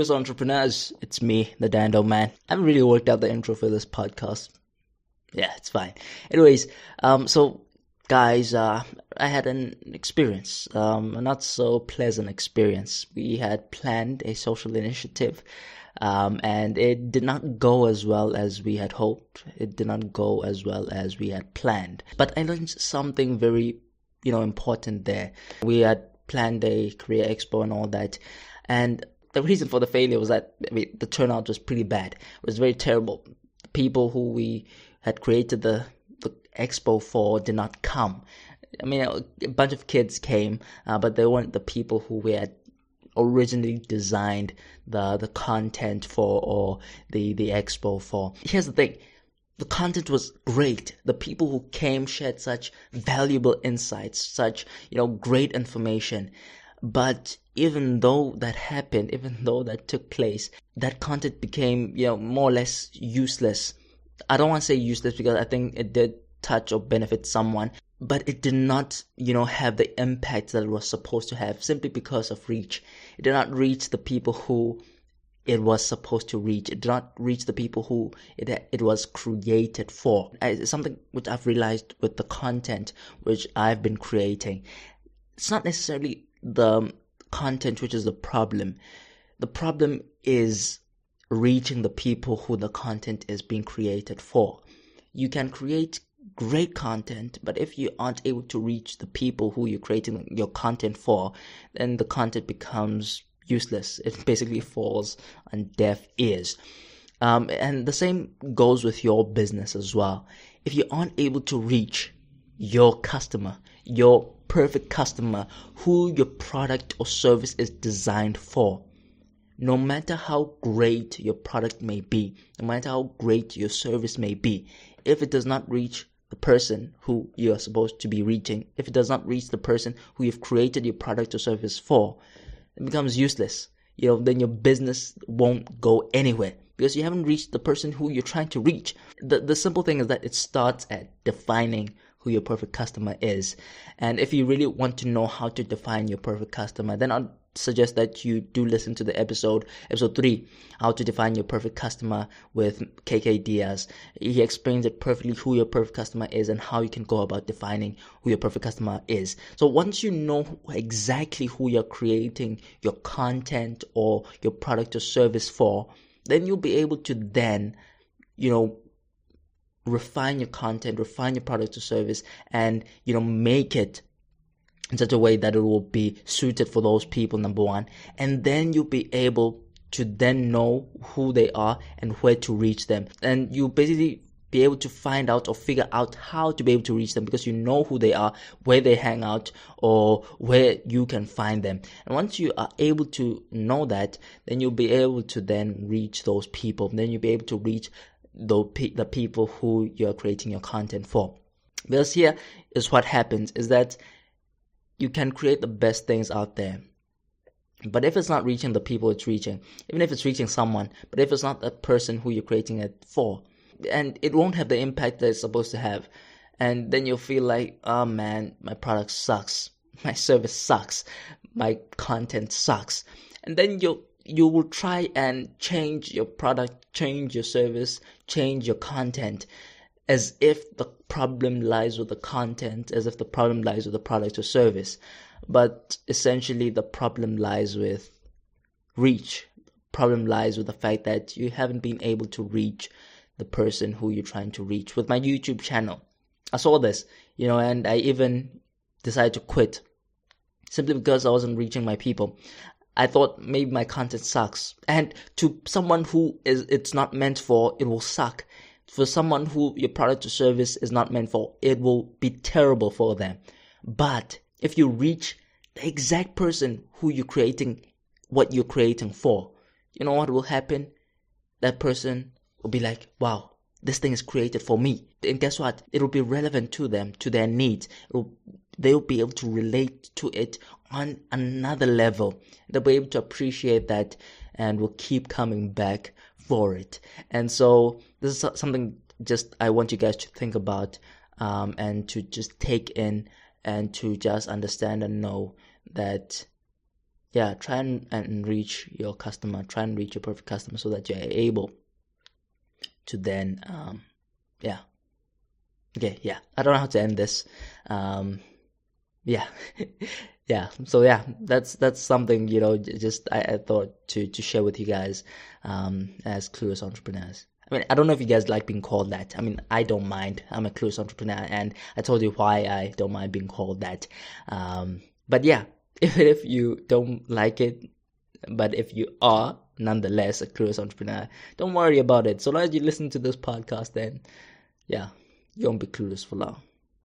What's entrepreneurs? It's me, the Dando man. I haven't really worked out the intro for this podcast. Yeah, it's fine. Anyways, um, so guys, uh, I had an experience, um, a not so pleasant experience. We had planned a social initiative, um, and it did not go as well as we had hoped. It did not go as well as we had planned. But I learned something very, you know, important there. We had planned a career expo and all that, and the reason for the failure was that I mean, the turnout was pretty bad. It was very terrible. People who we had created the, the expo for did not come. I mean, a bunch of kids came, uh, but they weren't the people who we had originally designed the the content for or the the expo for. Here's the thing. The content was great. The people who came shared such valuable insights, such, you know, great information. But even though that happened, even though that took place, that content became, you know, more or less useless. I don't want to say useless because I think it did touch or benefit someone, but it did not, you know, have the impact that it was supposed to have simply because of reach. It did not reach the people who it was supposed to reach. It did not reach the people who it it was created for. It's something which I've realized with the content which I've been creating. It's not necessarily the content which is the problem. The problem is reaching the people who the content is being created for. You can create great content, but if you aren't able to reach the people who you're creating your content for, then the content becomes useless. It basically falls on deaf ears. Um, and the same goes with your business as well. If you aren't able to reach your customer, your perfect customer who your product or service is designed for. No matter how great your product may be, no matter how great your service may be, if it does not reach the person who you are supposed to be reaching, if it does not reach the person who you've created your product or service for, it becomes useless. You know, then your business won't go anywhere because you haven't reached the person who you're trying to reach. The the simple thing is that it starts at defining who your perfect customer is. And if you really want to know how to define your perfect customer, then I'd suggest that you do listen to the episode, episode 3, how to define your perfect customer with KK Diaz. He explains it perfectly who your perfect customer is and how you can go about defining who your perfect customer is. So once you know exactly who you're creating your content or your product or service for, then you'll be able to then, you know, refine your content, refine your product or service, and you know make it in such a way that it will be suited for those people. Number one, and then you'll be able to then know who they are and where to reach them, and you basically be able to find out or figure out how to be able to reach them because you know who they are, where they hang out, or where you can find them. And once you are able to know that, then you'll be able to then reach those people. Then you'll be able to reach the, the people who you're creating your content for. Because here is what happens is that you can create the best things out there. But if it's not reaching the people it's reaching, even if it's reaching someone, but if it's not the person who you're creating it for, and it won't have the impact that it's supposed to have. And then you'll feel like, oh man, my product sucks. My service sucks. My content sucks. And then you'll you will try and change your product, change your service, change your content as if the problem lies with the content, as if the problem lies with the product or service. But essentially, the problem lies with reach. Problem lies with the fact that you haven't been able to reach the person who you're trying to reach. With my YouTube channel, I saw this, you know, and I even decided to quit simply because I wasn't reaching my people. I thought maybe my content sucks. And to someone who is it's not meant for, it will suck. For someone who your product or service is not meant for, it will be terrible for them. But if you reach the exact person who you're creating what you're creating for, you know what will happen? That person will be like, wow, this thing is created for me. And guess what? It will be relevant to them, to their needs. Will, they'll be able to relate to it on another level. They'll be able to appreciate that and will keep coming back for it. And so this is something just I want you guys to think about um, and to just take in and to just understand and know that yeah, try and, and reach your customer, try and reach your perfect customer so that you're able to then, um, yeah. Okay, yeah. I don't know how to end this. Um, yeah. yeah. So yeah, that's, that's something, you know, just I, I thought to, to share with you guys, um, as clueless entrepreneurs. I mean, I don't know if you guys like being called that. I mean, I don't mind. I'm a clueless entrepreneur and I told you why I don't mind being called that. Um, but yeah, even if you don't like it, but if you are nonetheless a clueless entrepreneur, don't worry about it. So long as you listen to this podcast, then yeah, you won't be clueless for long.